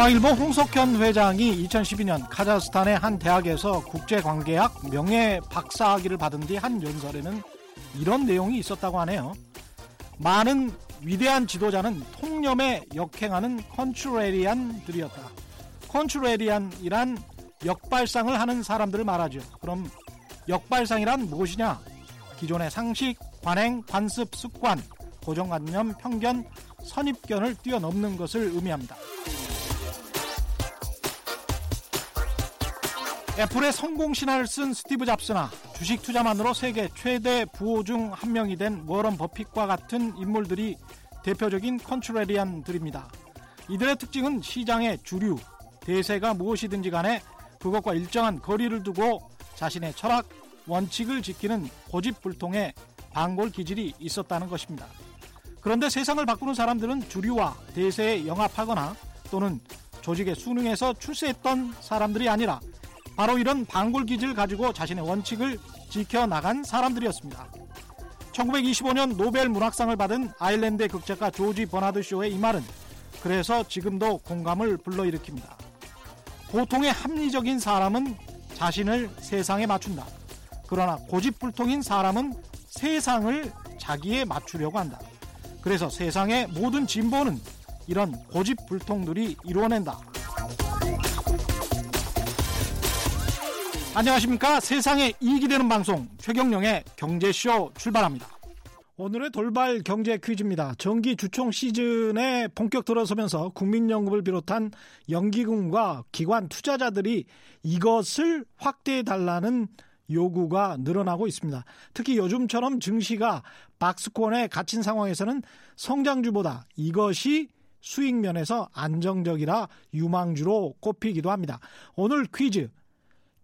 중앙일보 홍석현 회장이 2012년 카자흐스탄의 한 대학에서 국제관계학 명예 박사학위를 받은 뒤 한 연설에는 이런 내용이 있었다고 하네요. 많은 위대한 지도자는 통념에 역행하는 컨츄레리안들이었다. 컨츄레리안이란 역발상을 하는 사람들을 말하죠. 그럼 역발상이란 무엇이냐? 기존의 상식, 관행, 관습, 습관, 고정관념, 편견, 선입견을 뛰어넘는 것을 의미합니다. 애플의 성공 신화를 쓴 스티브 잡스나 주식 투자만으로 세계 최대 부호 중 한 명이 된 워런 버핏과 같은 인물들이 대표적인 컨트레리안들입니다. 이들의 특징은 시장의 주류, 대세가 무엇이든지 간에 그것과 일정한 거리를 두고 자신의 철학, 원칙을 지키는 고집불통의 반골 기질이 있었다는 것입니다. 그런데 세상을 바꾸는 사람들은 주류와 대세에 영합하거나 또는 조직의 수능에서 출세했던 사람들이 아니라 바로 이런 반골 기질을 가지고 자신의 원칙을 지켜나간 사람들이었습니다. 1925년 노벨 문학상을 받은 아일랜드의 극작가 조지 버나드 쇼의 이 말은 그래서 지금도 공감을 불러일으킵니다. 보통의 합리적인 사람은 자신을 세상에 맞춘다. 그러나 고집불통인 사람은 세상을 자기에 맞추려고 한다. 그래서 세상의 모든 진보는 이런 고집불통들이 이루어낸다. 안녕하십니까. 세상에 이익이 되는 방송 최경령의 경제쇼 출발합니다. 오늘의 돌발 경제 퀴즈입니다. 정기 주총 시즌에 본격 들어서면서 국민연금을 비롯한 연기금과 기관 투자자들이 이것을 확대해 달라는 요구가 늘어나고 있습니다. 특히 요즘처럼 증시가 박스권에 갇힌 상황에서는 성장주보다 이것이 수익 면에서 안정적이라 유망주로 꼽히기도 합니다. 오늘 퀴즈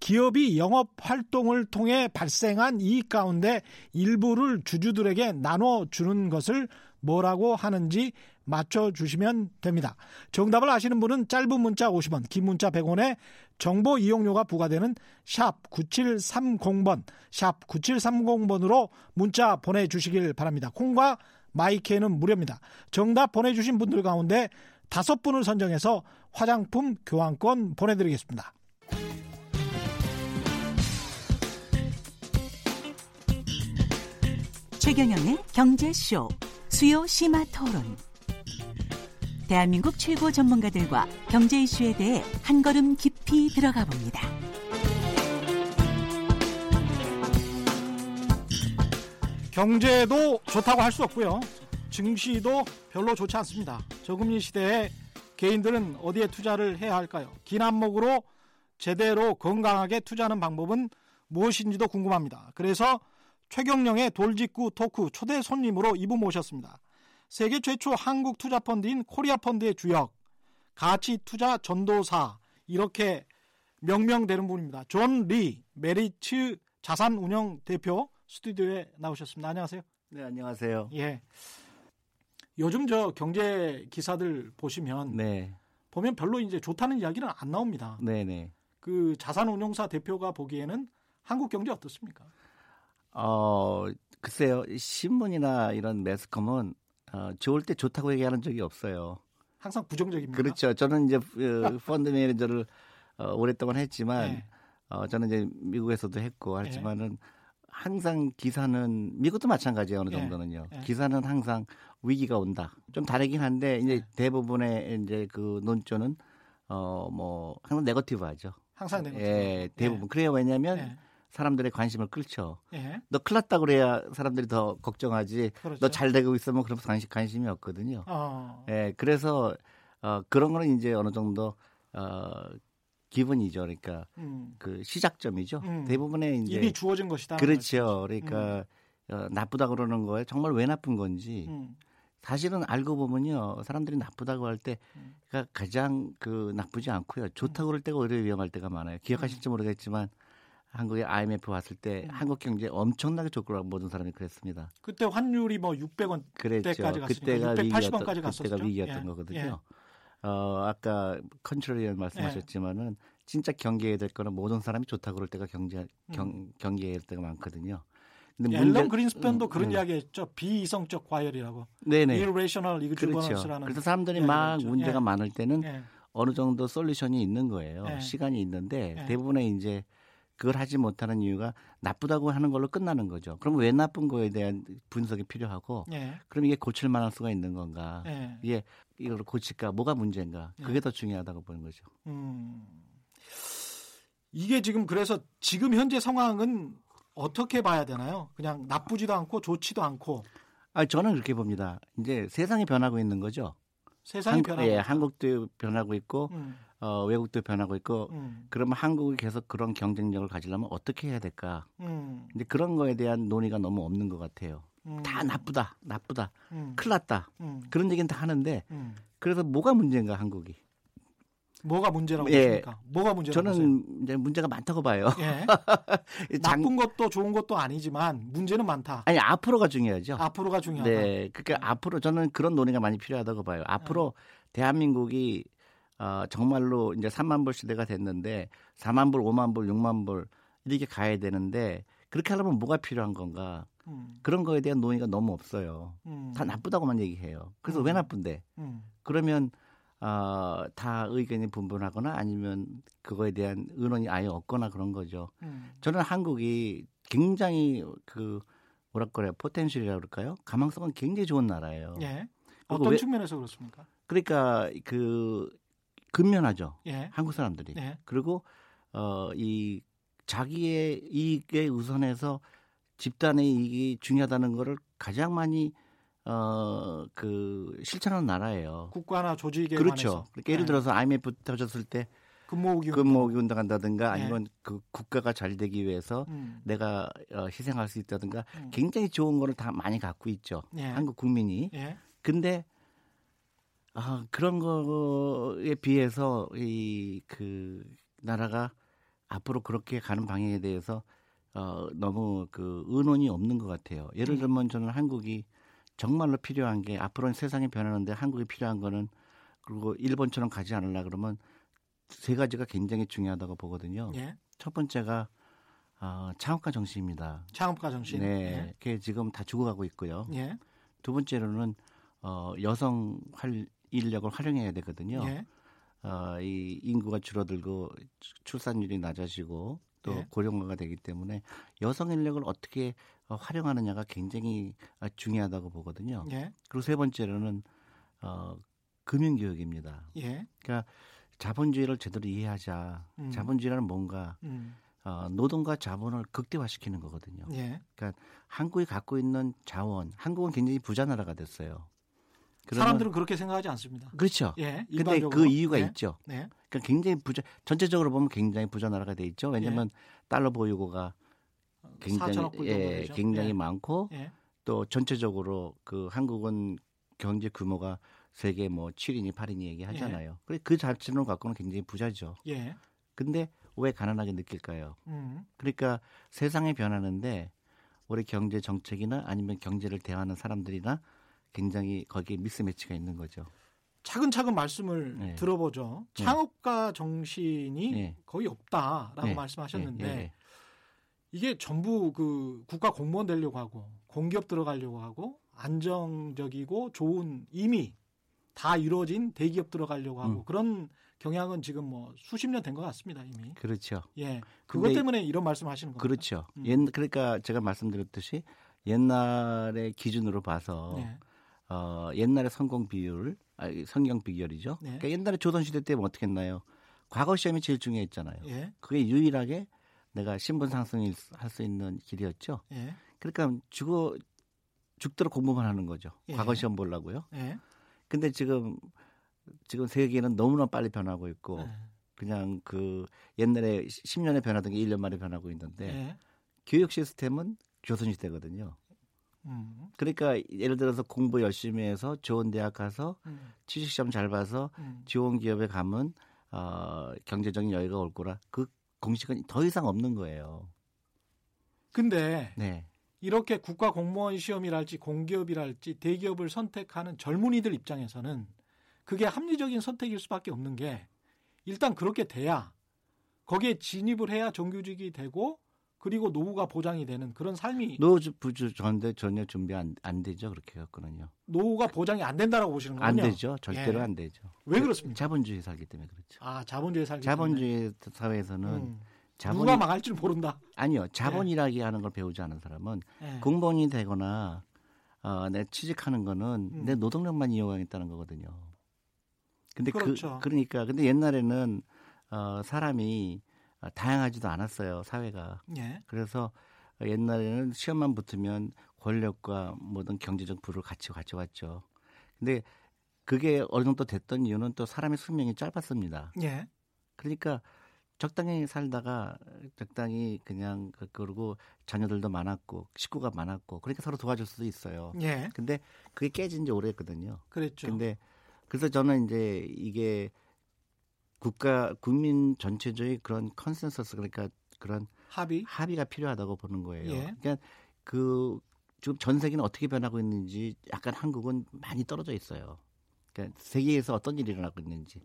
기업이 영업 활동을 통해 발생한 이익 가운데 일부를 주주들에게 나눠 주는 것을 뭐라고 하는지 맞춰 주시면 됩니다. 정답을 아시는 분은 짧은 문자 50원, 긴 문자 100원에 정보 이용료가 부과되는 샵 9730번, 샵 9730번으로 문자 보내 주시길 바랍니다. 콩과 마이케는 무료입니다. 정답 보내 주신 분들 가운데 다섯 분을 선정해서 화장품 교환권 보내 드리겠습니다. 최경영의 경제쇼 수요 심화 토론. 대한민국 최고 전문가들과 경제 이슈에 대해 한 걸음 깊이 들어가 봅니다. 경제도 좋다고 할 수 없고요. 증시도 별로 좋지 않습니다. 저금리 시대에 개인들은 어디에 투자를 해야 할까요? 긴 안목으로 제대로 건강하게 투자하는 방법은 무엇인지도 궁금합니다. 그래서 최경영의 돌직구 토크 초대 손님으로 이분 모셨습니다. 세계 최초 한국 투자 펀드인 코리아 펀드의 주역, 가치 투자 전도사 이렇게 명명되는 분입니다. 존 리 메리츠 자산 운용 대표 스튜디오에 나오셨습니다. 안녕하세요. 네, 안녕하세요. 예. 요즘 저 경제 기사들 보시면 네. 보면 별로 이제 좋다는 이야기는 안 나옵니다. 네, 네. 그 자산 운용사 대표가 보기에는 한국 경제 어떻습니까? 어, 글쎄요. 신문이나 이런 매스컴은 어, 좋을 때 좋다고 얘기하는 적이 없어요. 항상 부정적입니다. 그렇죠. 저는 이제 어, 펀드 매니저를 어, 오랫동안 했지만 네. 어, 저는 이제 미국에서도 했고 네. 하지만은 항상 기사는 미국도 마찬가지예요 어느 예. 정도는요. 예. 기사는 항상 위기가 온다. 좀 다르긴 한데 이제 네. 대부분의 이제 그 논조는 어 뭐 항상 네거티브하죠. 항상 되는 예, 대부분 그래요. 왜냐하면 예. 사람들의 관심을 끌죠. 예. 너 큰일 났다 그래야 사람들이 더 걱정하지. 그렇죠. 너잘 되고 있으면 그럼 관심 관심이 없거든요. 어. 예, 그래서 어 그런 거는 이제 어느 정도 어 기분이죠. 그러니까 음. 그 시작점이죠. 음. 대부분의 이제 이미 주어진 것이다. 그렇죠. 그러니까 어, 나쁘다 그러는 거에 정말 왜 나쁜 건지 음. 사실은 알고 보면요 사람들이 나쁘다고 할 때가 음. 가장 그 나쁘지 않고요 좋다고 그럴 때가 오히려 위험할 때가 많아요 기억하실지 모르겠지만 한국에 IMF 왔을 때 음. 한국 경제 엄청나게 좋고 모든 사람이 그랬습니다. 그때 환율이 뭐 600원 그랬죠. 때까지 갔으니까 그때가 680원까지 위기였던, 갔었죠. 그때가 위기였던 예. 거거든요. 어, 아까 contrarian 말씀하셨지만은 진짜 경계해야 될 거는 모든 사람이 좋다고 그럴 때가 경제 경, 경계해야 될 때가 많거든요. 근데 앨런 문제- 그린스팬도 음, 그런 음. 이야기했죠. 비이성적 과열이라고. 네네. irrational 그렇죠. exuberance라는. 그래서 사람들이 막 있죠. 문제가 예. 많을 때는 예. 어느 정도 솔루션이 있는 거예요. 네. 시간이 있는데 네. 대부분의 이제 그걸 하지 못하는 이유가 나쁘다고 하는 걸로 끝나는 거죠. 그럼 왜 나쁜 거에 대한 분석이 필요하고 예. 그럼 이게 고칠 만할 수가 있는 건가? 예. 이게 이걸 고칠까? 뭐가 문제인가? 그게 네. 더 중요하다고 보는 거죠. 음. 이게 지금 그래서 지금 현재 상황은 어떻게 봐야 되나요? 그냥 나쁘지도 않고 좋지도 않고 아, 저는 그렇게 봅니다. 이제 세상이 변하고 있는 거죠. 세상이 한국, 변하고 예. 한국도 변하고 있고 음, 어, 외국도 변하고 있고 음, 그러면 한국이 계속 그런 경쟁력을 가지려면 어떻게 해야 될까? 음, 근데 그런 거에 대한 논의가 너무 없는 것 같아요. 음, 다 나쁘다, 나쁘다, 음, 큰일 났다. 음, 그런 얘기는 다 하는데 음. 그래서 뭐가 문제인가 한국이? 뭐가 문제라고 예. 보십니까? 뭐가 문제라고 보세요? 저는 이제 문제가 많다고 봐요. 예. 장- 나쁜 것도 좋은 것도 아니지만 문제는 많다. 아니 앞으로가 중요하죠. 앞으로가 중요하다. 네, 그러니까 앞으로 저는 그런 논의가 많이 필요하다고 봐요. 앞으로 대한민국이 어, 정말로 이제 3만 불 시대가 됐는데 4만 불, 5만 불, 6만 불 이렇게 가야 되는데 그렇게 하려면 뭐가 필요한 건가? 음, 그런 거에 대한 논의가 너무 없어요. 음, 다 나쁘다고만 얘기해요. 그래서 음. 왜 나쁜데? 음, 그러면 어, 다 의견이 분분하거나 아니면 그거에 대한 의논이 아예 없거나 그런 거죠. 음, 저는 한국이 굉장히 그 뭐라 그래요 포텐셜이라고 그럴까요? 가망성은 굉장히 좋은 나라예요. 예. 어떤 왜- 측면에서 그렇습니까? 그러니까 그 근면하죠. 예. 한국 사람들이. 예. 그리고 어 이 자기의 이익에 우선해서 집단의 이익이 중요하다는 거를 가장 많이 어 그 실천하는 나라예요. 국가나 조직에 그렇죠. 관해서. 그러니까 예를 예. 들어서 IMF 터졌을 때 근무기 근무기 운동한다든가 네. 아니면 그 국가가 잘 되기 위해서 음, 내가 어, 희생할 수 있다든가 음. 굉장히 좋은 거를 다 많이 갖고 있죠. 예. 한국 국민이. 예. 근데 아, 그런 거에 비해서 이 그 나라가 앞으로 그렇게 가는 방향에 대해서 어, 너무 그 의논이 없는 것 같아요. 예를 음. 들면 저는 한국이 정말로 필요한 게 앞으로는 세상이 변하는데 한국이 필요한 거는 그리고 일본처럼 가지 않으려 그러면 세 가지가 굉장히 중요하다고 보거든요. 예. 첫 번째가 어, 창업가 정신입니다. 창업가 정신. 네, 그게 지금 다 죽어가고 있고요. 예. 예. 두 번째로는 어, 여성 활, 인력을 활용해야 되거든요. 예. 어, 이 인구가 줄어들고 출- 출산율이 낮아지고 또 예. 고령화가 되기 때문에 여성 인력을 어떻게 어, 활용하느냐가 굉장히 아, 중요하다고 보거든요. 예. 그리고 세 번째로는 어, 금융 교육입니다. 예. 그러니까 자본주의를 제대로 이해하자. 음. 자본주의라는 뭔가 음. 어, 노동과 자본을 극대화시키는 거거든요. 예. 한국이 갖고 있는 자원, 한국은 굉장히 부자 나라가 됐어요. 사람들은 그렇게 생각하지 않습니다. 그렇죠. 예. 근데. 그 이유가 예. 있죠. 네. 그러니까 굉장히 부자 전체적으로 보면 굉장히 부자 나라가 돼 있죠. 왜냐하면 예. 달러 보유고가 굉장히 4천억 불 정도 예, 되죠. 굉장히 예. 많고 예. 또 전체적으로 그 한국은 경제 규모가 세계 뭐 7인이 8인이 얘기하잖아요. 그래 그 자체로 갖고는 굉장히 부자죠. 예. 근데 왜 가난하게 느낄까요? 음. 그러니까 세상이 변하는데 우리 경제 정책이나 아니면 경제를 대하는 사람들이나 굉장히 거기에 미스매치가 있는 거죠. 차근차근 말씀을 네. 들어보죠. 네. 창업가 정신이 네. 거의 없다라고 네. 말씀하셨는데 예, 예. 이게 전부 그 국가 공무원 되려고 하고 공기업 들어가려고 하고 안정적이고 좋은 이미 다 이루어진 대기업 들어가려고 하고 음. 그런 경향은 지금 뭐 수십 년 된 것 같습니다 이미. 그렇죠. 예. 그것 때문에 이런 말씀하시는 겁니다. 그렇죠. 음. 옛 그러니까 제가 말씀드렸듯이 옛날의 기준으로 봐서 네. 어, 옛날의 성공 비율, 아, 성경 비결이죠. 네. 그러니까 옛날에 조선 시대 때 어떻게 했나요? 과거 시험이 제일 중요했잖아요. 예. 그게 유일하게 내가 신분 상승을 할 수 있는 길이었죠. 예. 그러니까 죽어 죽도록 공부만 하는 거죠. 예. 과거 시험 보려고요. 예. 근데 지금 지금 세계는 너무나 빨리 변하고 있고 예. 그냥 그 옛날에 10년에 변하던 게 1년 만에 변하고 있는데 예. 교육 시스템은 조선 시대거든요. 음. 그러니까 예를 들어서 공부 열심히 해서 좋은 대학 가서 음. 취직 시험 잘 봐서 음. 좋은 기업에 가면 어, 경제적인 여유가 올 거라 그 공식은 더 이상 없는 거예요. 근데 네. 이렇게 국가 공무원 시험이랄지 공기업이랄지 대기업을 선택하는 젊은이들 입장에서는 그게 합리적인 선택일 수밖에 없는 게 일단 그렇게 돼야 거기에 진입을 해야 정규직이 되고 그리고 노후가 보장이 되는 그런 삶이 노후 부주 전대 전혀 준비 안, 안 되죠 그렇게 했거든요. 노후가 보장이 안 된다라고 보시는 거군요. 안 되죠 절대로 예. 안 되죠. 왜 그렇습니까? 자본주의 살기 때문에 그렇죠. 아 자본주의 살기 자본주의 사회에서는 때문에. 음. 자본이 누가 망할 줄 모른다. 아니요 자본이라기 하는 걸 배우지 않은 사람은 예. 공무원이 되거나 어, 내 취직하는 거는 음. 내 노동력만 이용하겠다는 거거든요. 근데 그렇죠. 그 그러니까 근데 옛날에는 어, 사람이 어, 다양하지도 않았어요 사회가. 예. 그래서 옛날에는 시험만 붙으면 권력과 모든 경제적 부를 같이 가져왔죠. 근데 그게 어느 정도 됐던 이유는 또 사람의 수명이 짧았습니다. 예. 그러니까 적당히 살다가 적당히 그냥 그- 그러고 자녀들도 많았고 식구가 많았고 그러니까 서로 도와줄 수도 있어요. 예. 근데 그게 깨진 지 오래됐거든요. 그랬죠. 근데 그래서 저는 이제 이게 국가 국민 전체적인 그런 컨센서스 그러니까 그런 합의. 합의가 필요하다고 보는 거예요. 예. 그러니까 그 지금 전 세계는 어떻게 변하고 있는지 약간 한국은 많이 떨어져 있어요. 그러니까 세계에서 어떤 일이 일어나고 있는지,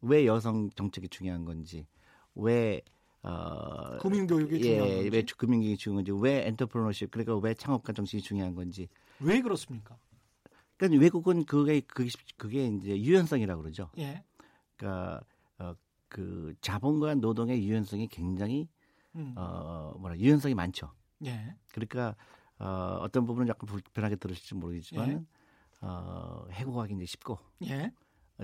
왜 여성 정책이 중요한 건지, 왜 어, 금융교육이 중요한 예, 건지. 왜 금융기기 중요한 건지, 왜 엔터프로너십 그러니까 왜 창업가 정신이 중요한 건지. 왜 그렇습니까? 그러니까 외국은 그게 그게, 그게 이제 유연성이라고 그러죠. 예. 그러니까 어, 그 자본과 노동의 유연성이 굉장히 음. 어, 뭐라 유연성이 많죠. 예. 그러니까 어, 어떤 부분은 약간 불편하게 들으실지 모르겠지만 예. 은 어, 해고가 굉장히 쉽고 예.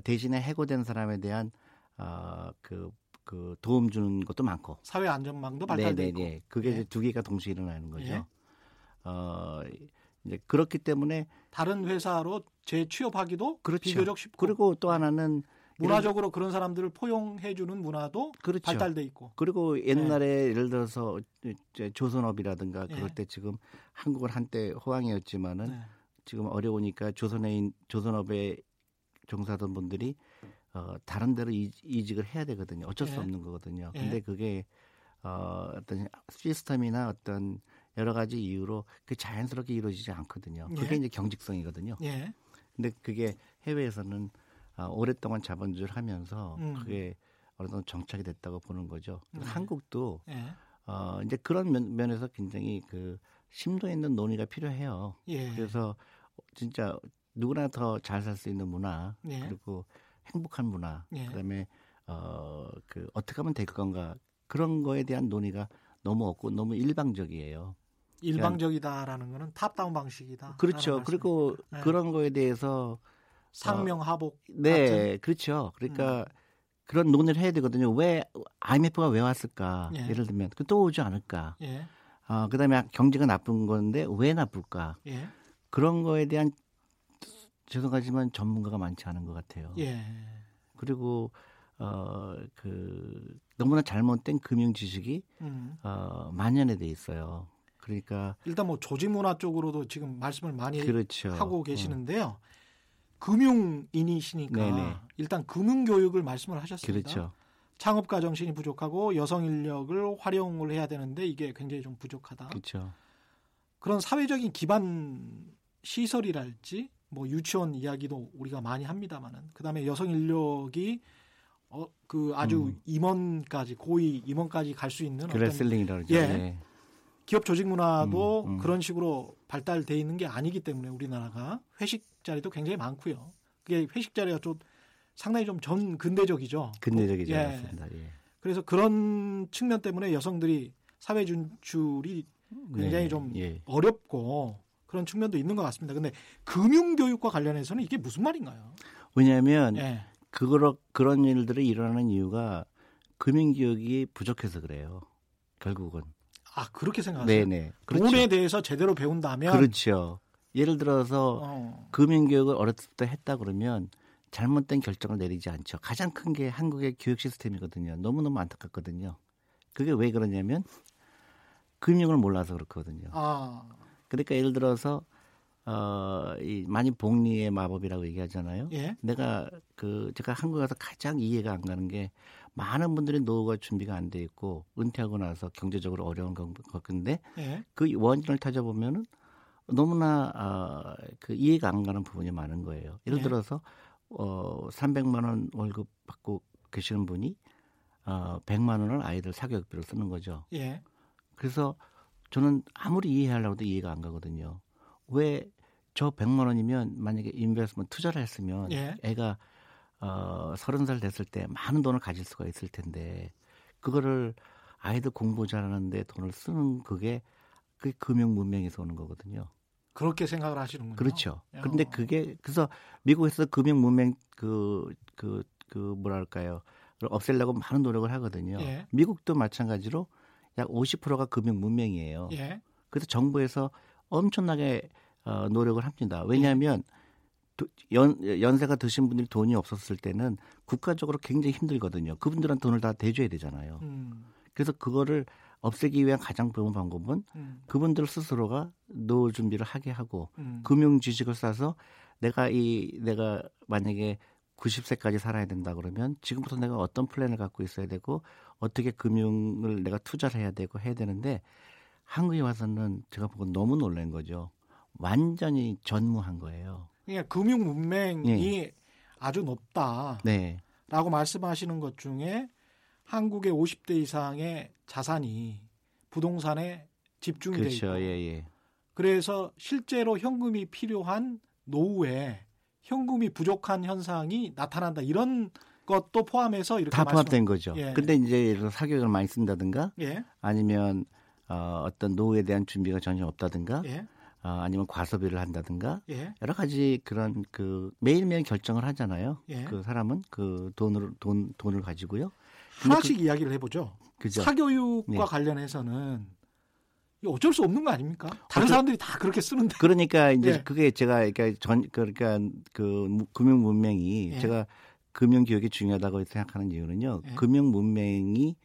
대신에 해고된 사람에 대한 어, 그, 그 도움 주는 것도 많고. 사회 안전망도 발달돼 있고. 네네네. 그게 예. 이제 두 개가 동시에 일어나는 거죠. 예. 어, 이제 그렇기 때문에 다른 회사로 재취업하기도 그렇죠. 비교적 쉽고 그리고 또 하나는 문화적으로 그런 사람들을 포용해 주는 문화도 그렇죠. 발달돼 있고. 그리고 옛날에 예를 들어서 조선업이라든가 예. 그럴 때 지금 한국은 한때 호황이었지만은 네. 지금 어려우니까 조선에 인- 조선업에 종사하던 분들이 어, 다른 데로 이, 이직을 해야 되거든요. 어쩔 수 예. 없는 거거든요. 예. 근데 그게 어, 어떤 시스템이나 어떤 여러 가지 이유로 그 자연스럽게 이루어지지 않거든요. 그게 예. 이제 경직성이거든요. 예. 근데 그게 해외에서는 어, 오랫동안 자본주의를 하면서 음. 그게 어느 정도 정착이 됐다고 보는 거죠. 네. 한국도 예. 어, 이제 그런 면, 면에서 굉장히 그 심도 있는 논의가 필요해요. 예. 그래서 진짜 누구나 더 잘 살 수 있는 문화 예. 그리고 행복한 문화 예. 그다음에 어 그 어떻게 하면 될 건가 그런 거에 대한 논의가 너무 없고 너무 일방적이에요. 일방적이다라는 거는 탑다운 방식이다. 그렇죠. 그리고 네. 그런 거에 대해서 상명하복. 네, 그렇죠. 그러니까 그런 논의를 해야 되거든요. 왜 IMF가 왜 왔을까? 예. 예를 들면 그또 오지 않을까? 예. 아 그다음에 경제가 나쁜 건데 왜 나쁠까? 예. 그런 거에 대한 죄송하지만 전문가가 많지 않은 것 같아요. 예. 그리고 어 그 너무나 잘못된 금융 지식이 음. 어 만연해 돼 있어요. 그러니까 일단 뭐 조직 문화 쪽으로도 지금 말씀을 많이 그렇죠. 하고 어. 계시는데요. 금융인이시니까 네네. 일단 금융 교육을 말씀을 하셨습니다. 그렇죠. 창업가 정신이 부족하고 여성 인력을 활용을 해야 되는데 이게 굉장히 좀 부족하다. 그렇죠. 그런 사회적인 기반 시설이랄지 뭐 유치원 이야기도 우리가 많이 합니다만은 그다음에 여성 인력이 어 그 아주 음. 임원까지 고위 임원까지 갈 수 있는 그레슬링이라고. 예. 예. 기업 조직 문화도 음, 음. 그런 식으로 발달돼 있는 게 아니기 때문에 우리나라가 회식 자리도 굉장히 많고요. 그게 회식 자리가 좀 상당히 좀 전 근대적이죠. 근대적이지 예. 않습니다. 예. 그래서 그런 측면 때문에 여성들이 사회 진출이 굉장히 네, 좀 예. 어렵고 그런 측면도 있는 것 같습니다. 근데 금융 교육과 관련해서는 이게 무슨 말인가요? 왜냐하면 예. 그거 그런 일들이 일어나는 이유가 금융 교육이 부족해서 그래요. 결국은. 아 그렇게 생각하세요? 네네. 그렇죠. 돈에 대해서 제대로 배운다면 그렇죠. 예를 들어서 어, 금융 교육을 어렸을 때 했다 그러면 잘못된 결정을 내리지 않죠. 가장 큰 게 한국의 교육 시스템이거든요. 너무너무 안타깝거든요. 그게 왜 그러냐면 금융을 몰라서 그렇거든요. 아 그러니까 예를 들어서 어, 이 많이 복리의 마법이라고 얘기하잖아요. 예. 내가 그 제가 한국에 가서 가장 이해가 안 가는 게 많은 분들이 노후가 준비가 안 돼 있고 은퇴하고 나서 경제적으로 어려운 건- 건데 예. 그 원인을 찾아보면은 너무나 어, 그 이해가 안 가는 부분이 많은 거예요. 예를 네. 들어서 어 300만 원 월급 받고 계시는 분이 어 100만 원을 아이들 사교육비로 쓰는 거죠. 예. 그래서 저는 아무리 이해하려고 해도 이해가 안 가거든요. 왜 저 100만 원이면 만약에 인베스먼 투자를 했으면 예. 애가 어, 30살 됐을 때 많은 돈을 가질 수가 있을 텐데 그거를 아이들 공부 잘하는데 돈을 쓰는 그게 그게 금융 문명에서 오는 거거든요. 그렇게 생각을 하시는군요. 그렇죠. 야. 그런데 그게 그래서 미국에서 금융 문명 그그 그 뭐랄까요? 없애려고 많은 노력을 하거든요. 예. 미국도 마찬가지로 약 50%가 금융 문명이에요. 예. 그래서 정부에서 엄청나게 어, 노력을 합니다. 왜냐하면 도- 연, 연세가 드신 분들이 돈이 없었을 때는 국가적으로 굉장히 힘들거든요. 그분들한테 돈을 다 대줘야 되잖아요. 음, 그래서 그거를 없애기 위한 가장 좋은 방법은 음, 그분들 스스로가 노후 준비를 하게 하고 음. 금융 지식을 쌓아서 내가 이 내가 만약에 90세까지 살아야 된다 그러면 지금부터 내가 어떤 플랜을 갖고 있어야 되고 어떻게 금융을 내가 투자를 해야 되고 해야 되는데 한국에 와서는 제가 보고 너무 놀란 거죠. 완전히 전무한 거예요. 그러니까 금융 문맹이 아주 높다라고 네. 말씀하시는 것 중에 한국의 50대 이상의 자산이 부동산에 집중이 돼 있고 그렇죠. 예, 예. 그래서 실제로 현금이 필요한 노후에 현금이 부족한 현상이 나타난다 이런 것도 포함해서 이렇게 다 포함된 거죠. 예. 근데 이제 예를 들어 사교육을 많이 쓴다든가 예, 아니면 어, 어떤 노후에 대한 준비가 전혀 없다든가 예, 어, 아니면 과소비를 한다든가 예, 여러 가지 그런 그 매일매일 결정을 하잖아요. 예. 그 사람은 그 돈을 돈 돈을 가지고요. 하나씩 이야기를 해보죠. 그죠. 사교육과 네. 관련해서는 어쩔 수 없는 거 아닙니까? 다른 어쩔- 사람들이 다 그렇게 쓰는데. 그러니까 이제 예. 그게 제가 그러니까 전 그러니까 그 무- 금융 문명이 예. 제가 금융 교육이 중요하다고 생각하는 이유는요. 예. 금융 문명이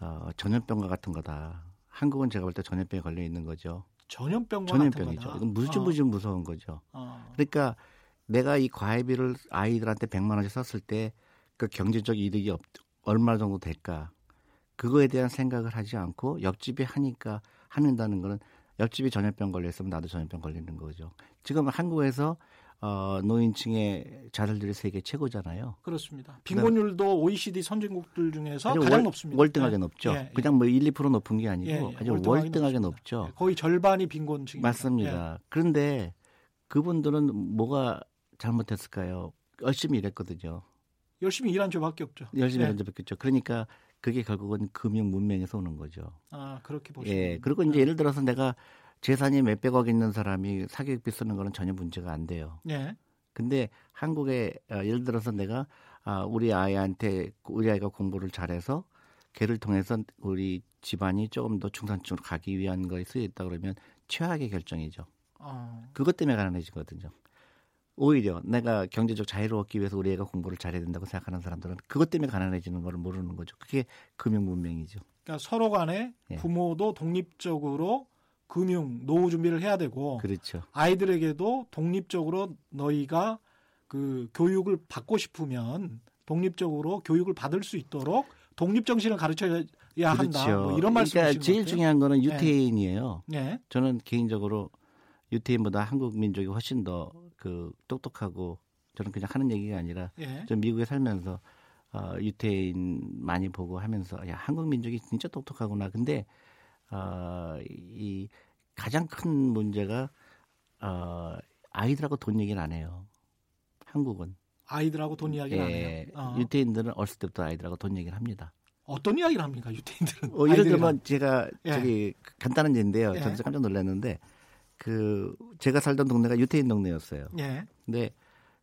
어, 전염병과 같은 거다. 한국은 제가 볼 때 전염병에 걸려 있는 거죠. 전염병과 전염병이죠. 같은 거다. 이건 무지무지 무서운 거죠. 어, 어. 그러니까 내가 이 과외비를 아이들한테 100만 원씩 썼을 때 그 경제적 이득이 없, 얼마 정도 될까? 그거에 대한 생각을 하지 않고 옆집이 하니까 하는다는 거는 옆집이 전염병 걸렸으면 나도 전염병 걸리는 거죠. 지금 한국에서 어, 노인층의 자살률이 세계 최고잖아요. 그렇습니다. 빈곤율도 OECD 선진국들 중에서 가장 월- 높습니다. 월등하게 예. 높죠. 예, 예. 그냥 뭐 1, 2% 높은 게 아니고 예, 예. 아주 월등하게 월등하게. 높죠. 예, 거의 절반이 빈곤층. 맞습니다. 그런데 그분들은 뭐가 잘못했을까요? 열심히 일했거든요. 열심히 일한 죄밖에 없죠. 열심히 예. 던져 뵙겠죠. 그러니까 그게 결국은 금융 문명에서 오는 거죠. 아 그렇게 보시면. 예. 그리고 이제 예를 들어서 내가 재산이 몇백억 있는 사람이 사교육비 쓰는 거는 전혀 문제가 안 돼요. 예. 근데 한국에 어, 예를 들어서 내가 아, 우리 아이한테 우리 아이가 공부를 잘해서 걔를 통해서 우리 집안이 조금 더 중산층으로 가기 위한 거에 쓰여 있다 그러면 최악의 결정이죠. 어, 그것 때문에 가난해지거든요. 오히려 내가 경제적 자유를 얻기 위해서 우리 애가 공부를 잘해야 된다고 생각하는 사람들은 그것 때문에 가난해지는 걸 모르는 거죠. 그게 금융 문명이죠. 그러니까 서로 간에 예. 부모도 독립적으로 금융 노후 준비를 해야 되고 그렇죠. 아이들에게도 독립적으로 너희가 그 교육을 받고 싶으면 독립적으로 교육을 받을 수 있도록 독립 정신을 가르쳐야 한다. 뭐 이런 말씀 그러니까 제일 것 같아요. 중요한 거는 유태인이에요. 예. 저는 개인적으로 유태인보다 한국 민족이 훨씬 더 그 똑똑하고 저는 그냥 하는 얘기가 아니라 예. 전 미국에 살면서 어, 유태인 많이 보고 하면서 야 한국 민족이 진짜 똑똑하구나. 근데 어, 이 가장 큰 문제가 어, 아이들하고 돈 얘기는 안 해요. 한국은 아이들하고 돈 이야기를 안 예, 해요. 어. 유태인들은 어렸을 때부터 아이들하고 돈 얘기를 합니다. 어떤 이야기를 합니까 유태인들은? 어, 예를. 들면 제가 예. 저기 간단한 예인데요. 예. 저도 깜짝 놀랐는데 그 제가 살던 동네가 유태인 동네였어요. 예. 근데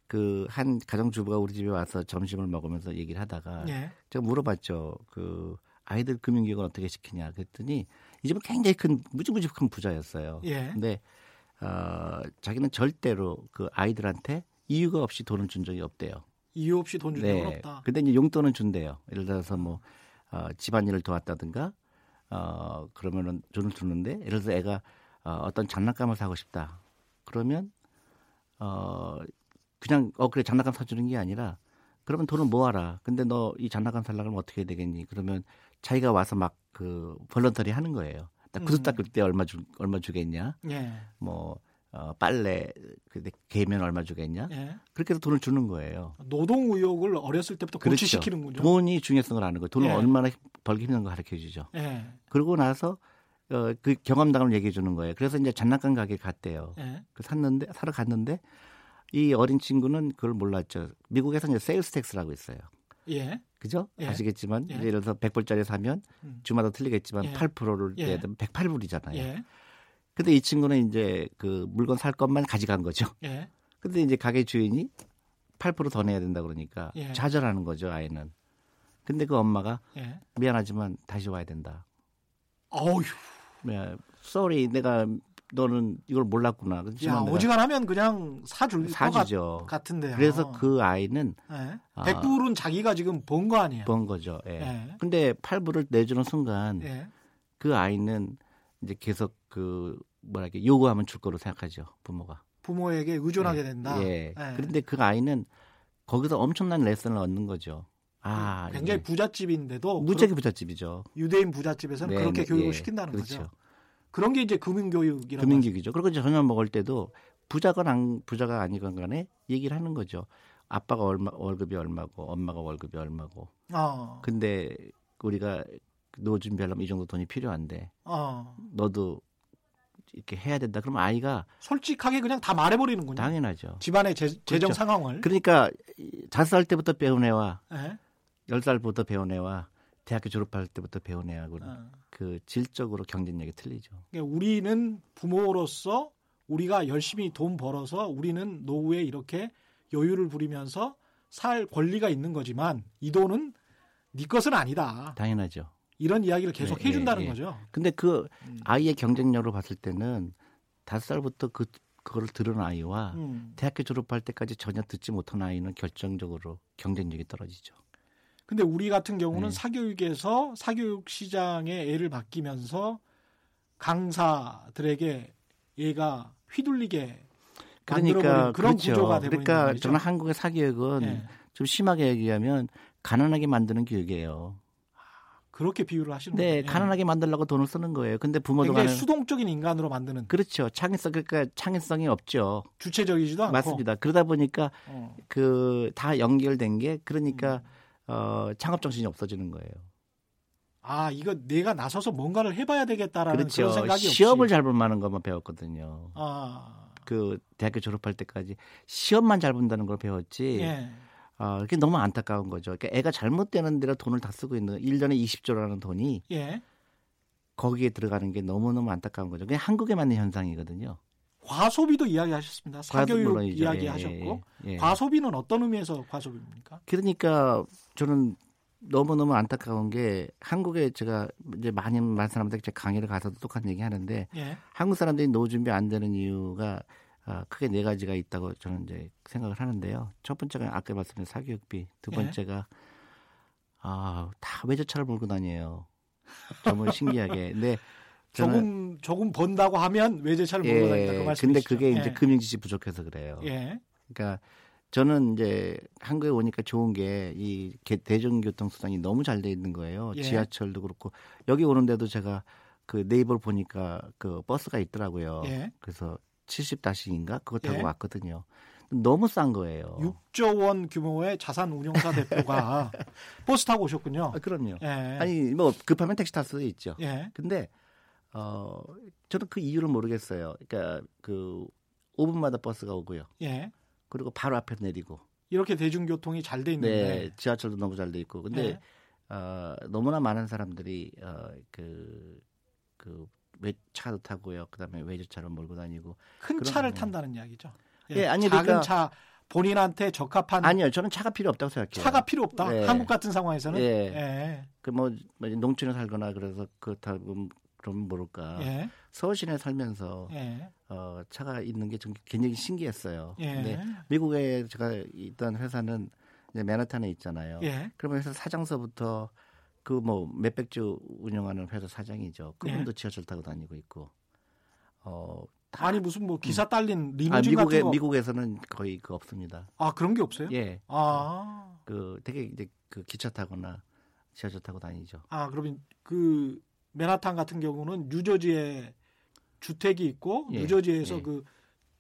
그 한 가정 주부가 우리 집에 와서 점심을 먹으면서 얘기를 하다가 예. 제가 물어봤죠. 그 아이들 금융교육을 어떻게 시키냐 그랬더니 이 집은 굉장히 큰 무지무지 큰 부자였어요. 예. 근데 어, 자기는 절대로 그 아이들한테 이유가 없이 돈을 준 적이 없대요. 이유 없이 돈건 네. 없다. 근데 이제 용돈은 준대요. 예를 들어서 뭐 어, 집안일을 도왔다든가 어 그러면은 돈을 주는데 예를 들어서 애가 어, 어떤 장난감을 사고 싶다. 그러면 어 그냥 어 그래 장난감 사주는 게 아니라 그러면 돈을 모아라. 근데 너 이 장난감 살려면 고 어떻게 해야 되겠니? 그러면 자기가 와서 막 그 벌런터리 하는 거예요. 딱 구두 음. 닦을 때 얼마 주 얼마 주겠냐? 예. 뭐 어, 빨래 그 개면 얼마 주겠냐? 예. 그렇게 해서 돈을 주는 거예요. 노동 의욕을 어렸을 때부터 그렇죠. 고취시키는군요. 돈이 중요성을 아는 거예요. 돈을 예. 얼마나 벌기 힘든 거 가르쳐 주죠. 예. 그러고 나서 어, 그 경험담을 얘기해 주는 거예요. 그래서 이제 장난감 가게 갔대요. 예. 그 샀는데 사러 갔는데 이 어린 친구는 그걸 몰랐죠. 미국에서 이제 sales tax라고 있어요. 예. 그죠? 예. 아시겠지만 예. 예를 들어서 100불짜리 사면 음. 주마다 틀리겠지만 예. 8%를 예. 내야 되면 108불이잖아요. 예. 근데 이 친구는 이제 그 물건 살 것만 가져간 거죠. 예. 근데 이제 가게 주인이 8%더 내야 된다 그러니까 예. 좌절하는 거죠, 아이는. 근데 그 엄마가 예. 미안하지만 다시 와야 된다. 어휴. 야, sorry, 내가 너는 이걸 몰랐구나. 야, 어지간하면 그냥 사줄 것 사주죠. 같, 은데요 그래서 그 아이는 예. 아. 100불은 자기가 지금 번 거 아니에요. 번 거죠. 예. 예. 근데 8불을 내주는 순간 예. 그 아이는 이제 계속 그 뭐랄까 요구하면 줄 거로 생각하죠 부모가. 부모에게 의존하게 예. 된다. 예. 예. 그런데 그 아이는 거기서 엄청난 레슨을 얻는 거죠. 그 아, 굉장히 예. 부잣집인데도 무지하게 부잣집이죠. 유대인 부잣집에서는 네, 그렇게 네, 교육을 예. 시킨다는 그렇죠. 거죠. 그런 게 이제 금융교육이라고 금융교육이죠. 그리고 이제 저녁 먹을 때도 부자건 안, 부자가 아니건 간에 얘기를 하는 거죠. 아빠가 얼마 월급이 얼마고 엄마가 월급이 얼마고. 어. 근데 우리가 노 준비하려면 이 정도 돈이 필요한데 어. 너도 이렇게 해야 된다. 그러면 아이가 솔직하게 그냥 다 말해버리는군요. 당연하죠. 집안의 재, 정 그렇죠. 상황을. 그러니까 자살 때부터 배운 애와 에? 10살부터 배운 애와 대학교 졸업할 때부터 배운 애하고는 아. 그 질적으로 경쟁력이 틀리죠. 그러니까 우리는 부모로서 우리가 열심히 돈 벌어서 우리는 노후에 이렇게 여유를 부리면서 살 권리가 있는 거지만 이 돈은 네 것은 아니다. 당연하죠. 이런 이야기를 계속 예, 예 해준다는 예, 예. 거죠. 근데 그 음. 아이의 경쟁력을 봤을 때는 다섯 살부터 그 그걸 들은 아이와 음. 대학교 졸업할 때까지 전혀 듣지 못한 아이는 결정적으로 경쟁력이 떨어지죠. 근데 우리 같은 경우는 네. 사교육에서 사교육 시장에 애를 맡기면서 강사들에게 얘가 휘둘리게 그러니까 그런 그렇죠. 구조가 되고 있는 그러니까 거죠. 저는 한국의 사교육은 예. 좀 심하게 얘기하면 가난하게 만드는 교육이에요. 그렇게 비유를 하시는 네, 거예요. 가난하게 만들려고 돈을 쓰는 거예요. 근데 부모도 굉장히 가는 수동적인 인간으로 만드는 그렇죠. 창의성 그러니까 창의성이 없죠. 주체적이지도 않고 맞습니다. 그러다 보니까 어. 그다 연결된 게 그러니까 음. 어, 창업 정신이 없어지는 거예요. 아 이거 내가 나서서 뭔가를 해봐야 되겠다라는 그런 그렇죠. 생각이 시험을. 잘볼 만한 것만 배웠거든요. 아, 그 대학교 졸업할 때까지 시험만 잘 본다는 걸 배웠지. 예. 어, 그게 너무 안타까운 거죠. 그러니까 애가 잘못되는 데로 돈을 다 쓰고 있는 1년에 20조라는 돈이 예. 거기에 들어가는 게 너무너무 안타까운 거죠. 그게 한국에 맞는 현상이거든요. 과소비도 이야기하셨습니다. 사교육 물론이죠. 이야기하셨고 예, 예, 예. 과소비는 어떤 의미에서 과소비입니까? 그러니까 저는 너무 너무 안타까운 게 한국에 제가 이제 많이 많은 사람들한테 강의를 가서도 똑같은 얘기 하는데 예. 한국 사람들이 노후 준비 안 되는 이유가 아, 크게 네 가지가 있다고 저는 이제 생각을 하는데요. 첫 번째가 아까 말씀드린 사교육비, 두 예. 번째가 아, 다 외제차를 몰고 다녀요. 정말 신기하게. 근데 조금 조금 번다고 하면 외제차를 몰고 다닌다 그 예, 말씀이시죠? 근데 그게 이제 예. 금융 지식 부족해서 그래요. 예. 그러니까 저는 이제 한국에 오니까 좋은 게 이 대중교통 수단이 너무 잘 돼 있는 거예요. 예. 지하철도 그렇고 여기 오는데도 제가 그 네이버를 보니까 그 버스가 있더라고요. 예. 그래서 70다시인가 그거 타고 예. 왔거든요. 너무 싼 거예요. 6조 원 규모의 자산 운용사 대표가 버스 타고 오셨군요. 아, 그럼요. 예. 아니 뭐 급하면 택시 탈 수도 있죠. 예. 근데 어 저는 그 이유를 모르겠어요. 그러니까 그 5분마다 버스가 오고요. 예. 그리고 바로 앞에 내리고. 이렇게 대중교통이 잘 돼 있는데 네, 지하철도 너무 잘 돼 있고. 근데 예. 어, 너무나 많은 사람들이 어, 그, 그, 외, 차도 타고요. 그 다음에 외제차를 몰고 다니고. 큰 차를 네. 탄다는 이야기죠. 예, 아니, 작은 그러니까- 차 본인한테 적합한 아니요, 저는 차가 필요 없다고 생각해요. 차가 필요 없다. 네. 한국 같은 상황에서는 예. 예. 그 뭐, 뭐 농촌에 살거나 그래서 그렇다고 그럼 모를까. 예. 서울시내 살면서 예. 어, 차가 있는 게 좀 굉장히 신기했어요. 예. 근데 미국에 제가 있던 회사는 이제 맨하탄에 있잖아요. 예. 그러면 회사 사장서부터 그 뭐 몇백 주 운영하는 회사 사장이죠. 그분도 예. 지하철 타고 다니고 있고. 어, 다- 아니 무슨 뭐 기사 딸린 아, 리무진 미국에 같은 거. 미국에서는 거의 그 없습니다. 아 그런 게 없어요? 예. 아. 그 되게 이제 그 기차 타거나 지하철 타고 다니죠. 아 그러면 그 맨하탄 같은 경우는 뉴저지에 주택이 있고 예. 뉴저지에서 예. 그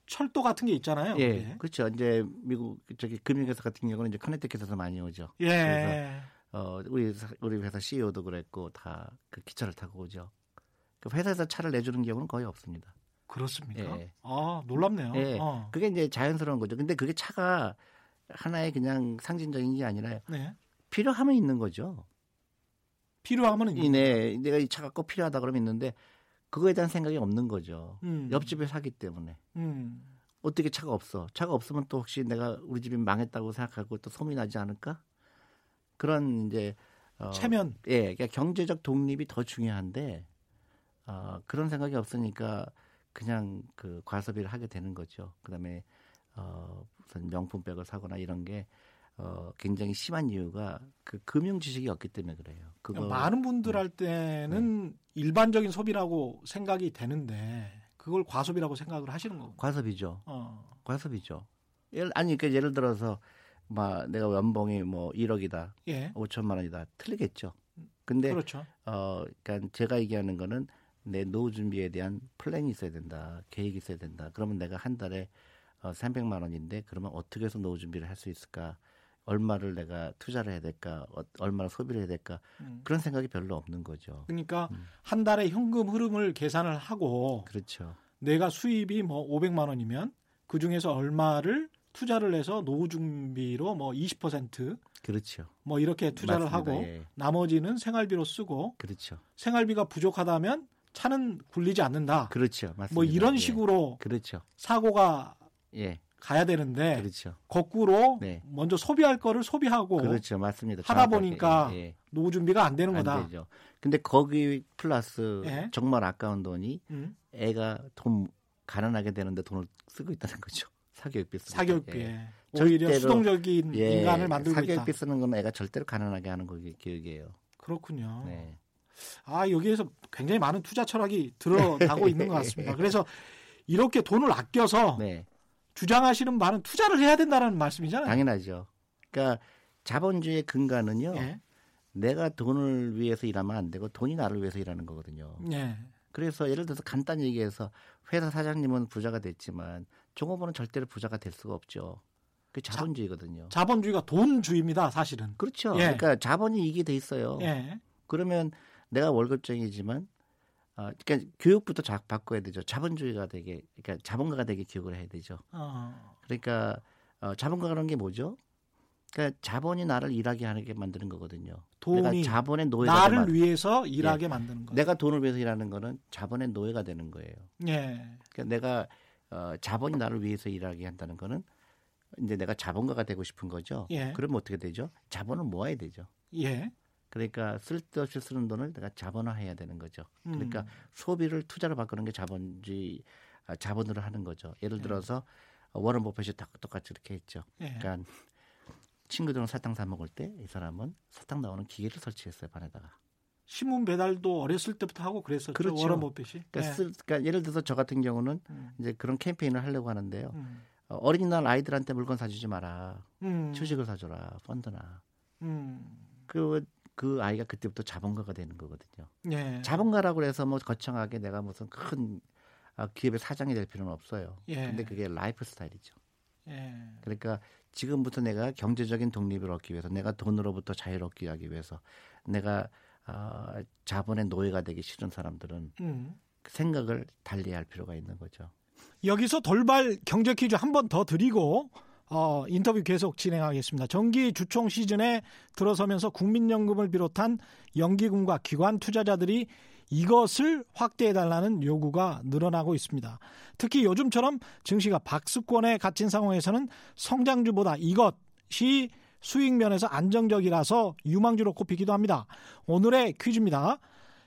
철도 같은 게 있잖아요. 예. 그렇죠. 이제 미국 저기 금융회사 같은 경우는 이제 커넥티컷에서 많이 오죠. 예. 그래서 어, 우리 회사, 우리 회사 CEO도 그랬고 다 그 기차를 타고 오죠. 그 회사에서 차를 내주는 경우는 거의 없습니다. 그렇습니까? 예. 아 놀랍네요. 예. 어. 그게 이제 자연스러운 거죠. 근데 그게 차가 하나의 그냥 상징적인 게 아니라 네. 필요하면 있는 거죠. 필요하면은 이네 내가 이 차가 꼭 필요하다 그러면 있는데 그거에 대한 생각이 없는 거죠. 음. 옆집에 사기 때문에 음. 어떻게 차가 없어? 차가 없으면 또 혹시 내가 우리 집이 망했다고 생각하고 또 소문이 나지 않을까? 그런 이제 어, 체면. 예, 그러니까 경제적 독립이 더 중요한데 어, 그런 생각이 없으니까 그냥 그 과소비를 하게 되는 거죠. 그다음에 어, 무슨 명품백을 사거나 이런 게 어, 굉장히 심한 이유가 그 금융 지식이 없기 때문에 그래요. 그거 많은 분들 할 때는 일반적인 소비라고 생각이 되는데 그걸 과소비라고 생각을 하시는 거고. 과소비죠. 어. 과소비죠. 예를, 아니 그러니까 예를 들어서 막 내가 연봉이 뭐 1억이다, 예. 5천만 원이다, 틀리겠죠. 근데 그렇죠. 어, 그러니까 제가 얘기하는 거는 내 노후 준비에 대한 플랜이 있어야 된다, 계획이 있어야 된다. 그러면 내가 한 달에 어, 300만 원인데 그러면 어떻게 해서 노후 준비를 할 수 있을까? 얼마를 내가 투자를 해야 될까? 어, 얼마나 소비를 해야 될까? 음. 그런 생각이 별로 없는 거죠. 그러니까 음. 한 달에 현금 흐름을 계산을 하고 그렇죠. 내가 수입이 뭐 500만 원이면 그 중에서 얼마를 투자를 해서 노후 준비로 뭐 20%뭐 그렇죠. 이렇게 투자를 맞습니다. 하고 예. 나머지는 생활비로 쓰고 그렇죠. 생활비가 부족하다면 차는 굴리지 않는다. 그렇죠. 맞습니다. 뭐 이런 예. 식으로 그렇죠. 사고가 예. 가야 되는데 그렇죠. 거꾸로 네. 먼저 소비할 거를 소비하고 그렇죠. 맞습니다. 하다 정확하게. 보니까 예, 예. 노후 준비가 안 되는 안 거다. 되죠. 근데 거기 플러스 예. 정말 아까운 돈이 음, 애가 돈 가난하게 되는데 돈을 쓰고 있다는 거죠. 사교육비 쓰고. 사교육비에 예. 오히려 절대로- 수동적인 예. 인간을 만들고 사교육비 있다. 쓰는 건 애가 절대로 가난하게 하는 거기 교육이에요. 그렇군요. 네. 아 여기에서 굉장히 많은 투자 철학이 드러나고 있는 것 같습니다. 그래서 이렇게 돈을 아껴서 네. 주장하시는 바는 투자를 해야 된다는 말씀이잖아요. 당연하죠. 그러니까 자본주의의 근간은요. 예. 내가 돈을 위해서 일하면 안 되고 돈이 나를 위해서 일하는 거거든요. 예. 그래서 예를 들어서 간단히 얘기해서 회사 사장님은 부자가 됐지만 종업원은 절대로 부자가 될 수가 없죠. 그 자본주의거든요. 자 본주의가 돈주의입니다, 사실은. 그렇죠. 예. 그러니까 자본이 이게 돼 있어요. 예. 그러면 내가 월급쟁이지만 어, 그러니까 교육부터 자, 바꿔야 되죠. 자본주의가 되게 그러니까 자본가가 되게 교육을 해야 되죠. 어. 그러니까 어, 자본가라는 게 뭐죠? 그러니까 자본이 나를 일하게 하게 만드는 거거든요. 돈이 내가 자본의 노예가 나를 되면 위해서 일하게 만드는 거. 내가 돈을 위해서 일하는 거는 자본의 노예가 되는 거예요. 예. 그러니까 내가 어, 자본이 나를 위해서 일하게 한다는 거는 이제 내가 자본가가 되고 싶은 거죠. 예. 그러면 어떻게 되죠? 자본을 모아야 되죠. 예. 그러니까 쓸데없이 쓰는 돈을 내가 자본화해야 되는 거죠. 음. 그러니까 소비를 투자로 바꾸는 게 자본주의 아, 자본으로 하는 거죠. 예를 들어서 어, 워런 버핏이 다 똑같이 이렇게 했죠. 예. 그러니까 친구들은 사탕 사 먹을 때 이 사람은 사탕 나오는 기계를 설치했어요 반에다가. 신문 배달도 어렸을 때부터 하고 그랬었죠. 그렇죠. 워런 버핏이. 그러니까, 예. 쓸- 그러니까 예를 들어서 저 같은 경우는 음. 이제 그런 캠페인을 하려고 하는데요. 음. 어, 어린이날 아이들한테 물건 사주지 마라. 음. 주식을 사줘라. 펀드나. 음. 그, 그 아이가 그때부터 자본가가 되는 거거든요. 예. 자본가라고 해서 뭐 거창하게 내가 무슨 큰 아, 기업의 사장이 될 필요는 없어요. 예. 근데 그게 라이프 스타일이죠. 예. 그러니까 지금부터 내가 경제적인 독립을 얻기 위해서 내가 돈으로부터 자유를 얻기 하기 위해서 내가 아, 자본의 노예가 되기 싫은 사람들은 음. 그 생각을 달리할 필요가 있는 거죠. 여기서 돌발 경제 퀴즈 한 번 더 드리고 어, 인터뷰 계속 진행하겠습니다. 정기 주총 시즌에 들어서면서 국민연금을 비롯한 연기금과 기관 투자자들이 이것을 확대해달라는 요구가 늘어나고 있습니다. 특히 요즘처럼 증시가 박수권에 갇힌 상황에서는 성장주보다 이것이 수익 면에서 안정적이라서 유망주로 꼽히기도 합니다. 오늘의 퀴즈입니다.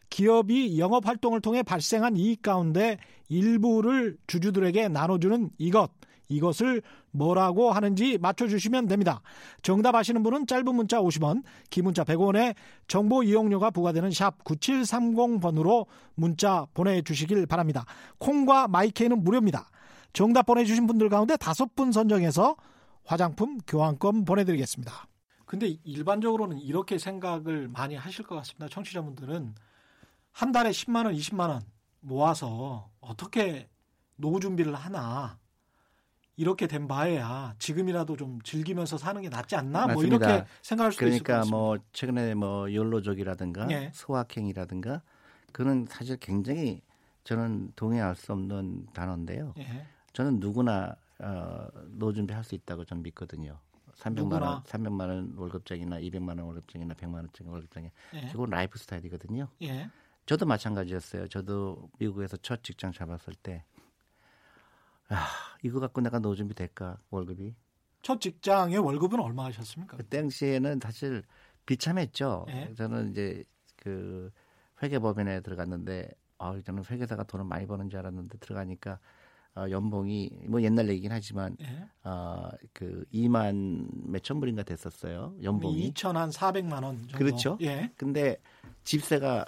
기업이 영업 활동을 통해 발생한 이익 가운데 일부를 주주들에게 나눠주는 이것, 이것을 뭐라고 하는지 맞춰주시면 됩니다. 정답 아시는 분은 짧은 문자 50원, 긴 문자 100원에 정보 이용료가 부과되는 샵 9730번으로 문자 보내주시길 바랍니다. 콩과 마이케이는 무료입니다. 정답 보내주신 분들 가운데 다섯 분 선정해서 화장품 교환권 보내드리겠습니다. 근데 일반적으로는 이렇게 생각을 많이 하실 것 같습니다. 청취자분들은 한 달에 10만 원, 20만 원 모아서 어떻게 노후 준비를 하나 이렇게 된 바에야 지금이라도 좀 즐기면서 사는 게 낫지 않나? 뭐 맞습니다. 이렇게 생각할 수도 있을 것 그러니까 같습니다. 뭐 최근에 뭐 욜로족이라든가 예. 소확행이라든가 그거는 사실 굉장히 저는 동의할 수 없는 단어인데요. 예. 저는 누구나 어, 노후 준비할 수 있다고 저는 믿거든요. 300만 누구나? 원, 300만 원 월급쟁이나 200만 원 월급쟁이나 100만 원짜리 월급쟁이. 예. 그건 lifestyle이거든요. 예. 저도 마찬가지였어요. 저도 미국에서 첫 직장 잡았을 때, 아, 이거 갖고 내가 노후 준비 될까 월급이? 첫 직장의 월급은 얼마 하셨습니까? 그 당시에는 사실 비참했죠. 예. 저는 이제 그 회계법인에 들어갔는데, 아, 저는 회계사가 돈을 많이 버는 줄 알았는데 들어가니까 어, 연봉이 뭐 옛날 얘기긴 하지만 예. 어, 그 2만 몇천 불인가 됐었어요. 연봉이. 2천 한 400만 원 정도. 그렇죠. 예. 근데 집세가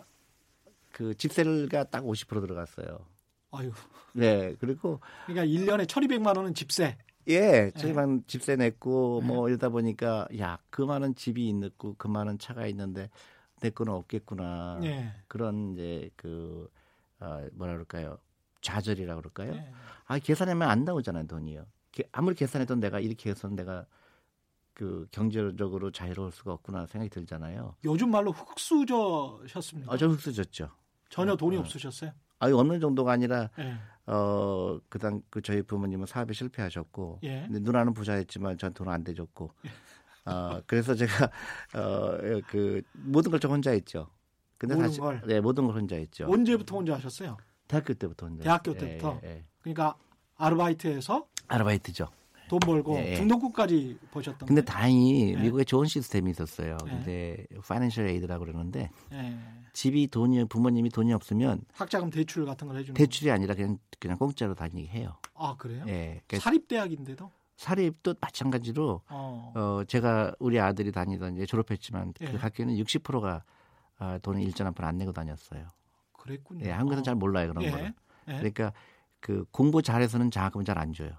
그 집세가 딱 50% 들어갔어요. 아유. 네. 그리고 그러니까 1년에 1,200만 원은 집세. 예, 저희만 집세 냈고 네. 뭐 이러다 보니까 야, 그 많은 집이 있고 그 많은 차가 있는데 내 거는 없겠구나. 예. 그런 이제 그 어, 뭐라 그럴까요? 좌절이라 그럴까요? 예. 아, 계산하면 안 나오잖아요, 돈이요. 게- 아무리 계산해도 내가 이렇게 해서 내가 그 경제적으로 자유로울 수가 없구나 생각이 들잖아요. 요즘 말로 흙수저셨습니까? 아, 저 흑수졌죠. 전혀 돈이 어. 없으셨어요? 아유, 없는 정도가 아니라 예. 어, 그당 그 저희 부모님은 사업에 실패하셨고 예. 근데 누나는 부자였지만 전돈안 대줬고 어, 그래서 제가 어, 그 모든 걸좀 혼자 했죠. 근데 모든 사실 걸? 네, 모든 걸 혼자 했죠. 언제부터 혼자 하셨어요? 대학교 때부터 혼자. 대학교. 때부터? 예, 예. 그러니까 아르바이트해서 아르바이트죠. 돈 벌고 예, 예. 등록금까지 보셨던 근데? 다행히 네. 미국에 좋은 시스템이 있었어요. 네. 근데 파이낸셜 에이드라고 그러는데 예. 집이 돈이 부모님이 돈이 없으면 학자금 대출 같은 걸 해주는 대출이 아니라 그냥 그냥 공짜로 다니게 해요. 거. 아 그래요? 예. 그러니까 사립 대학인데도 사립도 마찬가지로 어. 어 제가 우리 아들이 다니던 이제 졸업했지만 예. 그 학교는 60%가 아, 돈을 일전 한 푼안 내고 다녔어요. 그랬군요. 예, 한국에서는 어. 잘 몰라요 그런 예. 거를. 예. 그러니까 그 공부 잘해서는 장학금 잘 안 줘요.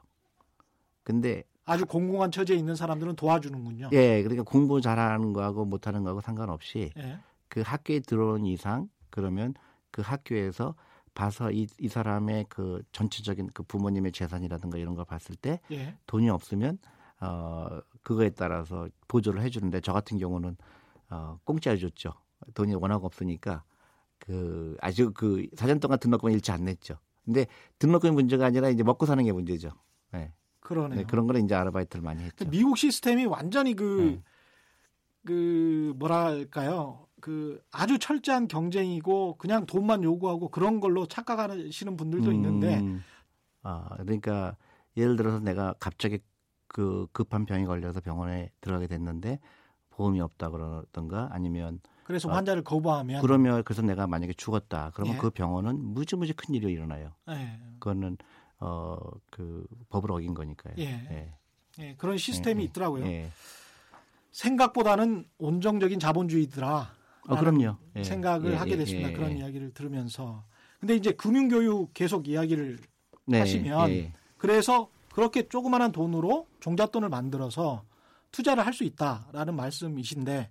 근데 아주 공공한 처지에 있는 사람들은 도와주는군요. 예, 그러니까 공부 잘하는 거하고 못하는 거하고 상관없이 예. 그 학교에 들어온 이상 그러면 그 학교에서 봐서 이, 이 사람의 그 전체적인 그 부모님의 재산이라든가 이런 걸 봤을 때 예. 돈이 없으면 어 그거에 따라서 보조를 해주는데 저 같은 경우는 어 공짜로 줬죠. 돈이 워낙 없으니까 그 아주 그 4년 동안 등록금 잃지 안 냈죠. 근데 등록금이 문제가 아니라 이제 먹고 사는 게 문제죠. 네. 그러네요. 네, 그런 거는 이제 아르바이트를 많이 했죠. 미국 시스템이 완전히 그, 네. 그, 뭐랄까요. 그 아주 철저한 경쟁이고 그냥 돈만 요구하고 그런 걸로 착각하시는 분들도 있는데 음, 아 그러니까 예를 들어서 내가 갑자기 그 급한 병이 걸려서 병원에 들어가게 됐는데 보험이 없다 그러던가 아니면 그래서 아, 환자를 거부하면 그러면 그래서 내가 만약에 죽었다 그러면 예. 그 병원은 무지무지 큰 일이 일어나요. 예. 그거는 어 그 법을 어긴 거니까요. 예. 예. 예, 그런 시스템이 예, 있더라고요. 예. 생각보다는 온정적인 자본주의더라. 어 그럼요. 예. 생각을 예, 하게 예, 됐습니다. 예, 그런 예. 이야기를 들으면서. 근데 이제 금융교육 계속 이야기를 네, 하시면 예. 그래서 그렇게 조그마한 돈으로 종잣돈을 만들어서 투자를 할 수 있다라는 말씀이신데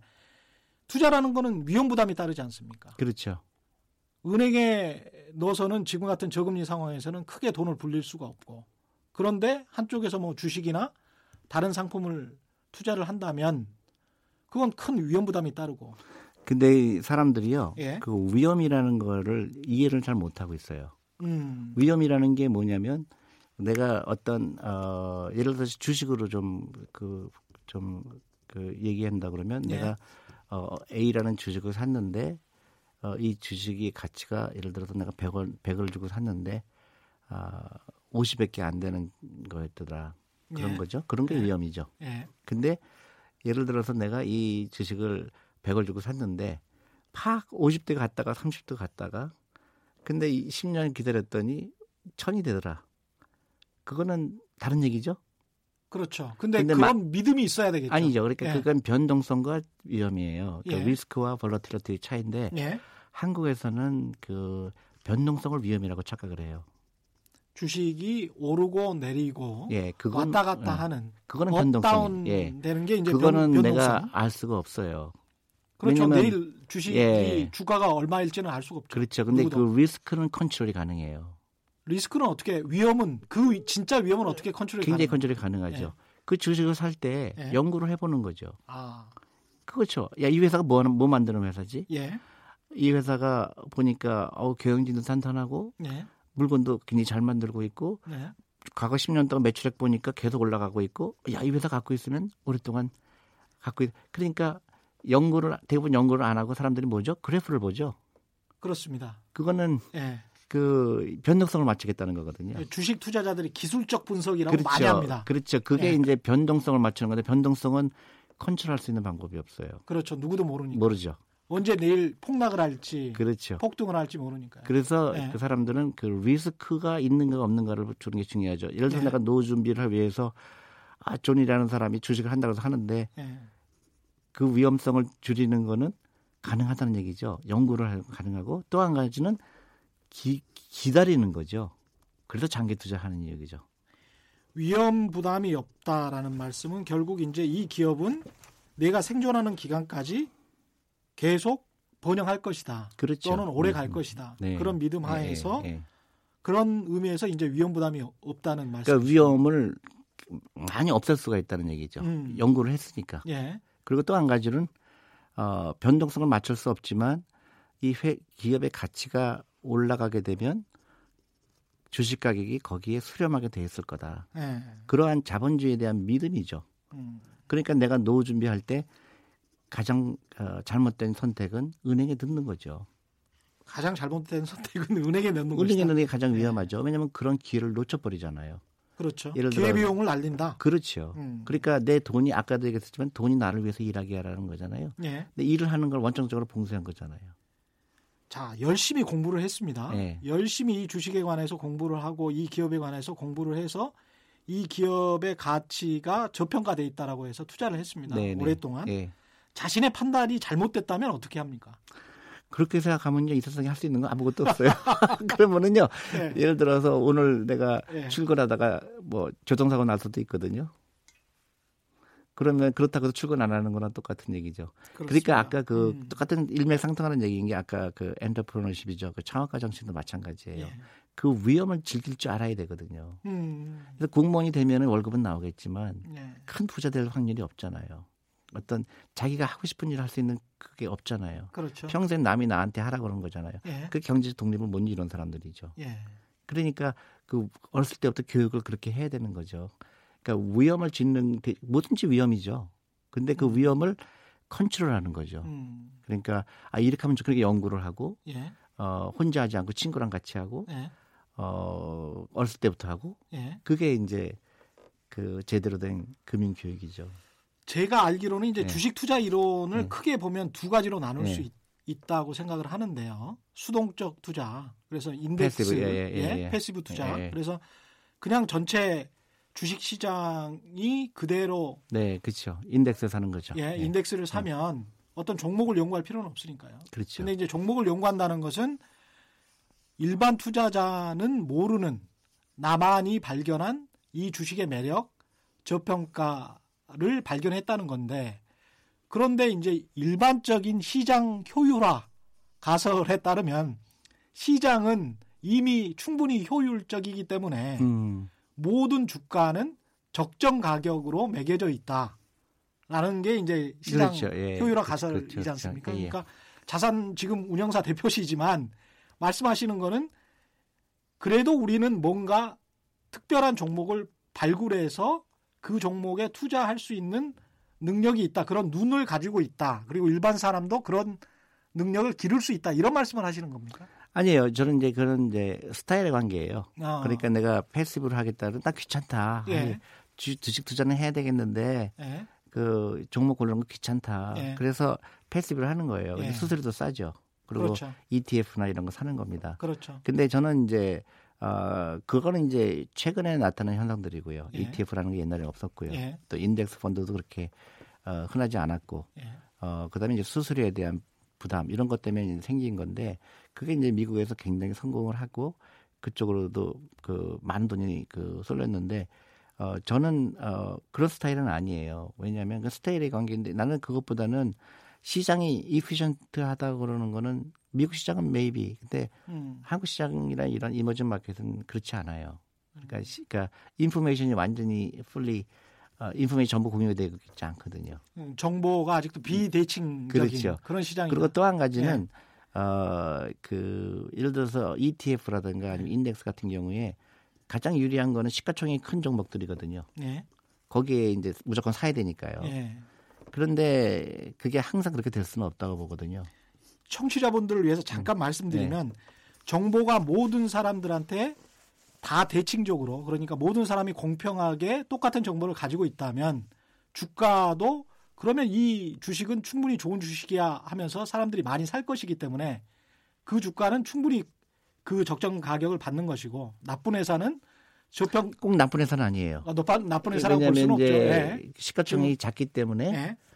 투자라는 거는 위험 부담이 따르지 않습니까? 그렇죠. 은행에 넣어서는 지금 같은 저금리 상황에서는 크게 돈을 불릴 수가 없고 그런데 한쪽에서 뭐 주식이나 다른 상품을 투자를 한다면 그건 큰 위험 부담이 따르고 근데 이 사람들이요. 예. 그 위험이라는 거를 이해를 잘 못하고 있어요. 음, 위험이라는 게 뭐냐면 내가 어떤 어 예를 들어서 주식으로 좀 그 좀그 얘기한다 그러면 예. 내가 어 A라는 주식을 샀는데 어 이 주식이 가치가 예를 들어서 내가 100원 100을 주고 샀는데 아 50밖에 안 되는 거였더라. 그런 예. 거죠. 그런 게 예. 위험이죠. 예. 근데 예를 들어서 내가 이 주식을 100을 주고 샀는데 팍 50대 갔다가 30대 갔다가 근데 이 10년 기다렸더니 천이 되더라. 그거는 다른 얘기죠? 그렇죠. 근데, 근데 그건 믿음이 있어야 되겠죠. 아니죠. 그러니까 예. 그건 변동성과 위험이에요. 그러니까 예. 리스크와 볼러틸리티 차이인데 예. 한국에서는 그 변동성을 위험이라고 착각을 해요. 주식이 오르고 내리고 예, 그건 왔다 갔다 예, 하는 그거는 변동성. 예. 되는 게 이제 그거는 변, 내가 변동성. 알 수가 없어요. 그렇죠. 왜냐면- 내일 주식이 예. 주가가 얼마일지는 알 수가 없죠. 그렇죠. 근데 누구도. 그 리스크는 컨트롤이 가능해요. 리스크는 어떻게 위험은 그 위- 진짜 위험은 어떻게 컨트롤이 굉장히? 컨트롤이 가능하죠. 예. 그 주식을 살때 예. 연구를 해보는 거죠. 아, 그렇죠. 야, 이 회사가 뭐, 뭐 만드는 회사지? 예. 이 회사가 보니까 어 경영진도 탄탄하고 네. 물건도 굉장히 잘 만들고 있고 네. 과거 10년 동안 매출액 보니까 계속 올라가고 있고 야 이 회사 갖고 있으면 오랫동안 갖고 있 그러니까 연구를 대부분 연구를 안 하고 사람들이 뭐죠 그래프를 보죠 그렇습니다. 그거는 예. 그 변동성을 맞추겠다는 거거든요. 주식 투자자들이 기술적 분석이라고 그렇죠. 많이 합니다. 그렇죠. 그게 예. 이제 변동성을 맞추는 건데 변동성은 컨트롤할 수 있는 방법이 없어요. 그렇죠. 누구도 모르니까. 모르죠. 언제 내일 폭락을 할지 그렇죠. 폭등을 할지 모르니까요. 그래서 예. 그 사람들은 그 리스크가 있는가 없는가를 주는 게 중요하죠. 예를 들어 예. 내가 노후 준비를 위해서 아 존 리라는 사람이 주식을 한다고 해서 하는데 예. 그 위험성을 줄이는 거는 가능하다는 얘기죠. 연구를 하- 가능하고 또 한 가지는 기, 기다리는 거죠. 그래서 장기 투자하는 얘기죠. 위험 부담이 없다라는 말씀은 결국 이제 이 기업은 내가 생존하는 기간까지 계속 번영할 것이다. 그렇죠. 또는 오래 음, 갈 음. 것이다. 네. 그런 믿음 예, 하에서 예, 예. 그런 의미에서 이제 위험 부담이 없다는 말씀. 그러니까 위험을 많이 없앨 수가 있다는 얘기죠. 음. 연구를 했으니까. 예. 그리고 또 한 가지는 어, 변동성을 맞출 수 없지만 이 회, 기업의 가치가 올라가게 되면 주식 가격이 거기에 수렴하게 돼 있을 거다. 예. 그러한 자본주의에 대한 믿음이죠. 음. 그러니까 내가 노후 준비할 때 가장 어, 잘못된 선택은 은행에 넣는 거죠. 가장 잘못된 선택은 은행에 넣는 은행에 것이다. 넣는 게 가장 위험하죠. 왜냐하면 그런 기회를 놓쳐버리잖아요. 그렇죠. 예를 들어- 기회비용을 날린다. 그렇죠. 음. 그러니까 내 돈이 아까도 얘기했지만 돈이 나를 위해서 일하게 하라는 거잖아요. 예. 근데 일을 하는 걸 원천적으로 봉쇄한 거잖아요. 자, 열심히 공부를 했습니다. 네. 열심히 이 주식에 관해서 공부를 하고 이 기업에 관해서 공부를 해서 이 기업의 가치가 저평가돼 있다라고 해서 투자를 했습니다. 네, 네. 오랫동안 예. 자신의 판단이 잘못됐다면 어떻게 합니까? 그렇게 생각하면요 이 세상에 할 수 있는 건 아무것도 없어요. 그러면은요 예. 예를 들어서 오늘 내가 예. 출근하다가 뭐 교통사고 날 수도 있거든요. 그러면 그렇다고 해서 출근 안 하는 거랑 똑같은 얘기죠. 그러니 그렇습니다. 까 아까 그 음. 똑같은 일맥상통하는 얘기인 게 아까 그 엔터프로너십이죠. 그 창업가 정신도 마찬가지예요. 예. 그 위험을 즐길 줄 알아야 되거든요. 음. 그래서 공무원이 되면 월급은 나오겠지만 예. 큰 부자 될 확률이 없잖아요. 어떤 자기가 하고 싶은 일을 할 수 있는 그게 없잖아요. 그렇죠. 평생 남이 나한테 하라 그러는 거잖아요. 예. 그 경제 독립을 못 이룬 사람들이죠. 예. 그러니까 그 어렸을 때부터 교육을 그렇게 해야 되는 거죠. 그러니까 위험을 짓는 게 뭐든지 위험이죠. 근데 그 음. 위험을 컨트롤하는 거죠. 음. 그러니까 아 이렇게 하면 좀 그렇게 연구를 하고 예. 어 혼자 하지 않고 친구랑 같이 하고 예. 어 어렸을 때부터 하고 예. 그게 이제 그 제대로 된 금융 교육이죠. 제가 알기로는 이제 네. 주식 투자 이론을 네. 크게 보면 두 가지로 나눌 네. 수 있, 다고 생각을 하는데요. 수동적 투자, 그래서 index, passive, 예, 예, 예, 예. passive 투자. 그래서 그냥 전체 주식 시장이 그대로 네, 그렇죠. 인덱스 사는 거죠. 예, 예, 인덱스를 사면 어떤 종목을 연구할 필요는 없으니까요. 그렇죠. 근데 이제 종목을 연구한다는 것은 일반 투자자는 모르는 나만이 발견한 이 주식의 매력, 저평가 를 발견했다는 건데 그런데 이제 일반적인 시장 효율화 가설에 따르면 시장은 이미 충분히 효율적이기 때문에 음, 모든 주가는 적정 가격으로 매겨져 있다라는 게 이제 시장 그렇죠. 예. 효율화 그- 가설이지 그렇죠. 그렇죠. 않습니까? 예, 예. 그러니까 자산 지금 운영사 대표시지만 말씀하시는 거는 그래도 우리는 뭔가 특별한 종목을 발굴해서 그 종목에 투자할 수 있는 능력이 있다. 그런 눈을 가지고 있다. 그리고 일반 사람도 그런 능력을 기를 수 있다. 이런 말씀을 하시는 겁니까? 아니에요. 저는 이제 그런 이제 스타일의 관계예요. 아, 그러니까 내가 패시브를 하겠다는 나 귀찮다. 예. 아니, 주, 주식 투자는 해야 되겠는데 예. 그 종목 고르는 거 귀찮다. 예. 그래서 패시브를 하는 거예요. 예. 수수료도 싸죠. 그리고 그렇죠. ETF나 이런 거 사는 겁니다. 그렇죠. 근데 저는 이제 어 그거는 이제 최근에 나타난 현상들이고요. 예. ETF라는 게 옛날에 없었고요. 예. 또 인덱스 펀드도 그렇게 어 흔하지 않았고 예. 어 그다음에 이제 수수료에 대한 부담 이런 것 때문에 생긴 건데 그게 이제 미국에서 굉장히 성공을 하고 그쪽으로도 그 많은 돈이 그 쏠렸는데 어 저는 어 그런 스타일은 아니에요. 왜냐하면 그 스타일의 관계인데 나는 그것보다는 시장이 efficient하다 그러는 거는 미국 시장은 maybe 근데 음. 한국 시장이나 이런 emerging market은 그렇지 않아요. 그러니까, 시, 그러니까 information이 완전히 풀리 어, information 전부 공유되고 있지 않거든요. 음, 정보가 아직도 비대칭적인 그렇죠. 그런 시장이 그리고 또 한 가지는 어그 예를 들어서 ETF라든가 아니면 인덱스 같은 경우에 가장 유리한 거는 시가총액이 큰 종목들이거든요. 예. 거기에 이제 무조건 사야 되니까요. 예. 그런데 그게 항상 그렇게 될 수는 없다고 보거든요. 청취자분들을 위해서 잠깐 음. 말씀드리면 네. 정보가 모든 사람들한테 다 대칭적으로 그러니까 모든 사람이 공평하게 똑같은 정보를 가지고 있다면 주가도 그러면 이 주식은 충분히 좋은 주식이야 하면서 사람들이 많이 살 것이기 때문에 그 주가는 충분히 그 적정 가격을 받는 것이고 나쁜 회사는 저평 꼭 나쁜 회사는 아니에요. 어, 나쁜 나쁜 회사라고 볼 수는 없죠. 예. 시가총액이 작기 때문에 예.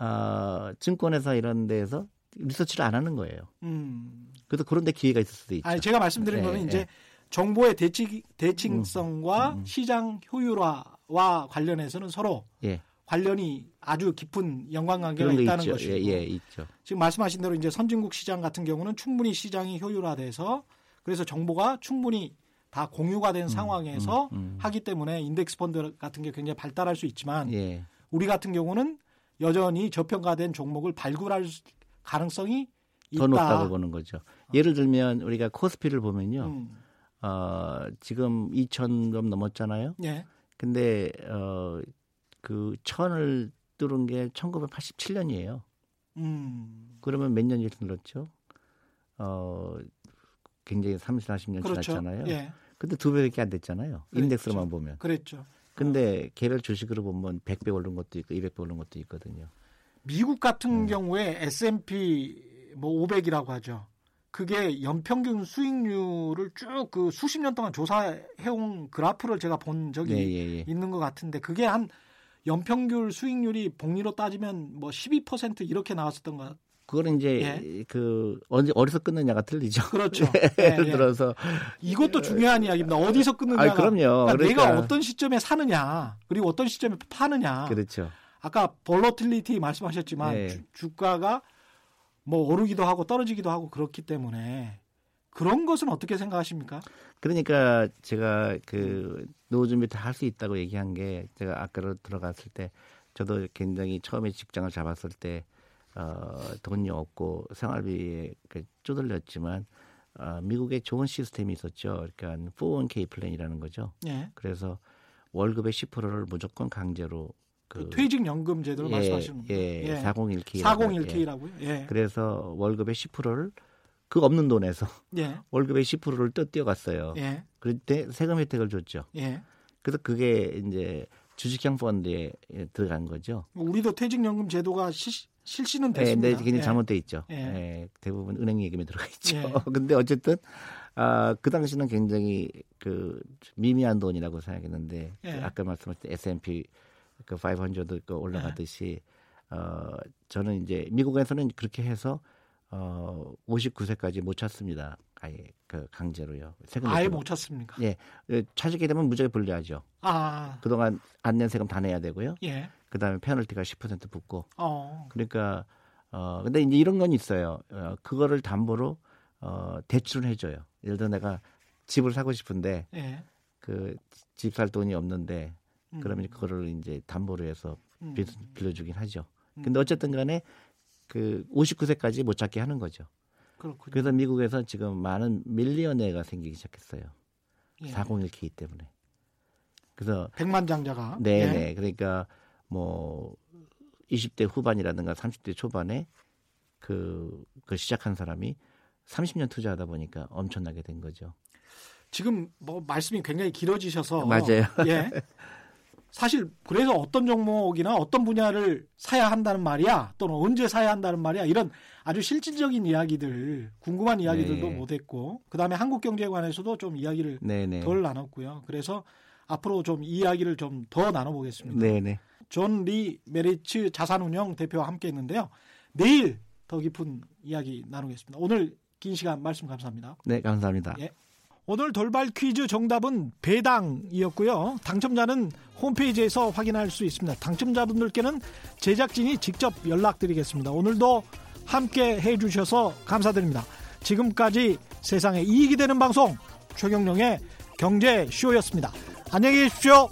어, 증권회사 이런 데에서 리서치를 안 하는 거예요. 음. 그래서 그런 데 기회가 있을 수도 있죠. 아니 제가 말씀드린 예, 거는 예. 이제 정보의 대칭, 대칭성과 음, 음. 시장 효율화와 관련해서는 서로 예. 관련이 아주 깊은 연관관계가 있다는 있죠. 것이고 예, 예, 있죠. 지금 말씀하신 대로 이제 선진국 시장 같은 경우는 충분히 시장이 효율화돼서 그래서 정보가 충분히 다 공유가 된 상황에서 음, 음. 하기 때문에 인덱스 펀드 같은 게 굉장히 발달할 수 있지만 예. 우리 같은 경우는 여전히 저평가된 종목을 발굴할 가능성이 있다. 더 높다고 보는 거죠. 예를 들면 우리가 코스피를 보면요. 음. 어, 지금 2천 좀 넘었잖아요. 예. 근데 어, 그 천을 뚫은 게 1987년이에요. 음. 그러면 몇 년이 늘었죠? 어, 굉장히 30, 40년 그렇죠. 지났잖아요. 예. 근데 두 배밖에 안 됐잖아요. 그렇죠. 인덱스로만 보면. 그랬죠. 근데 개별 주식으로 보면 100배 오른 것도 있고 200배 오른 것도 있거든요. 미국 같은 네. 경우에 S&P 뭐 500이라고 하죠. 그게 연평균 수익률을 쭉 그 수십 년 동안 조사해온 그래프를 제가 본 적이 네, 예, 예. 있는 것 같은데 그게 한 연평균 수익률이 복리로 따지면 뭐 12% 이렇게 나왔었던 것. 그거는 이제 그 언제 어디서 끊느냐가 틀리죠. 그렇죠. 예를 예, 예. 들어서 이것도 중요한 이야기입니다. 어디서 끊느냐. 아, 그럼요. 그러니까 내가 그러니까. 어떤 시점에 사느냐, 그리고 어떤 시점에 파느냐. 그렇죠. 아까 볼러틸리티 말씀하셨지만 네. 주, 주가가 뭐 오르기도 하고 떨어지기도 하고 그렇기 때문에 그런 것은 어떻게 생각하십니까? 그러니까 제가 그 노후 준비 다 할 수 있다고 얘기한 게 제가 아까로 들어갔을 때 저도 굉장히 처음에 직장을 잡았을 때 어, 돈이 없고 생활비에 그 쪼들렸지만 어, 미국에 좋은 시스템이 있었죠. 그러니까 401k 플랜이라는 거죠. 예. 그래서 월급의 10%를 무조건 강제로 그 그 퇴직연금 제도를 예, 말씀하시는 겁니다. 예, 401k 401k라고요. 예. 그래서 월급의 10%를 그 없는 돈에서 예. 월급의 10%를 또 뛰어갔어요. 예. 그럴 때 세금 혜택을 줬죠. 예. 그래서 그게 이제 주식형 펀드에 들어간 거죠. 우리도 퇴직연금 제도가 시, 실시는 네, 됐습니다. 근데 굉장히 예. 잘못돼 있죠. 예. 예, 대부분 은행 예금에 들어가 있죠. 예. 근데 어쨌든 아, 그 당시는 굉장히 그 미미한 돈이라고 생각했는데 예. 그 아까 말씀하신 S&P 그 500그 예. 올라가듯이 어 저는 이제 미국에서는 그렇게 해서 어 59세까지 못 찾습니다. 아예 그 강제로요. 세금 아예. 못 찾습니까? 예, 예, 찾게 되면 무조건 불리하죠. 아, 그동안 안낸 세금 다 내야 되고요. 예. 그다음에 페널티가 10% 붙고. 어, 그러니까 어 근데 이제 이런 건 있어요. 어 그거를 담보로 어 대출을 해 줘요. 예를 들어 내가 집을 사고 싶은데 예. 그집 살 돈이 없는데 음, 그러면 그거를 이제 담보로 해서 음, 빌, 빌려주긴 하죠. 음, 근데 어쨌든 간에 그 59세까지 못 찾게 하는 거죠. 그렇군요. 그래서 미국에서 지금 많은 밀리언네가 생기기 시작했어요. 예. 401k 때문에. 그래서 백만장자가 네, 예. 네. 그러니까 뭐 20대 후반이라든가 30대 초반에 그, 그 시작한 사람이 30년 투자하다 보니까 엄청나게 된 거죠. 지금 뭐 말씀이 굉장히 길어지셔서 맞아요. 예. 사실 그래서 어떤 종목이나 어떤 분야를 사야 한다는 말이야 또는 언제 사야 한다는 말이야 이런 아주 실질적인 이야기들 궁금한 이야기들도 네. 못했고 그다음에 한국 경제에 관해서도 좀 이야기를 네, 네. 덜 나눴고요. 그래서 앞으로 좀 이야기를 좀 더 나눠보겠습니다. 네, 네. 존 리 메리츠 자산운용 대표와 함께했는데요. 내일 더 깊은 이야기 나누겠습니다. 오늘 긴 시간 말씀 감사합니다. 네, 감사합니다. 예. 오늘 돌발 퀴즈 정답은 배당이었고요. 당첨자는 홈페이지에서 확인할 수 있습니다. 당첨자분들께는 제작진이 직접 연락드리겠습니다. 오늘도 함께 해주셔서 감사드립니다. 지금까지 세상에 이익이 되는 방송 최경령의 경제쇼였습니다. 안녕히 계십시오.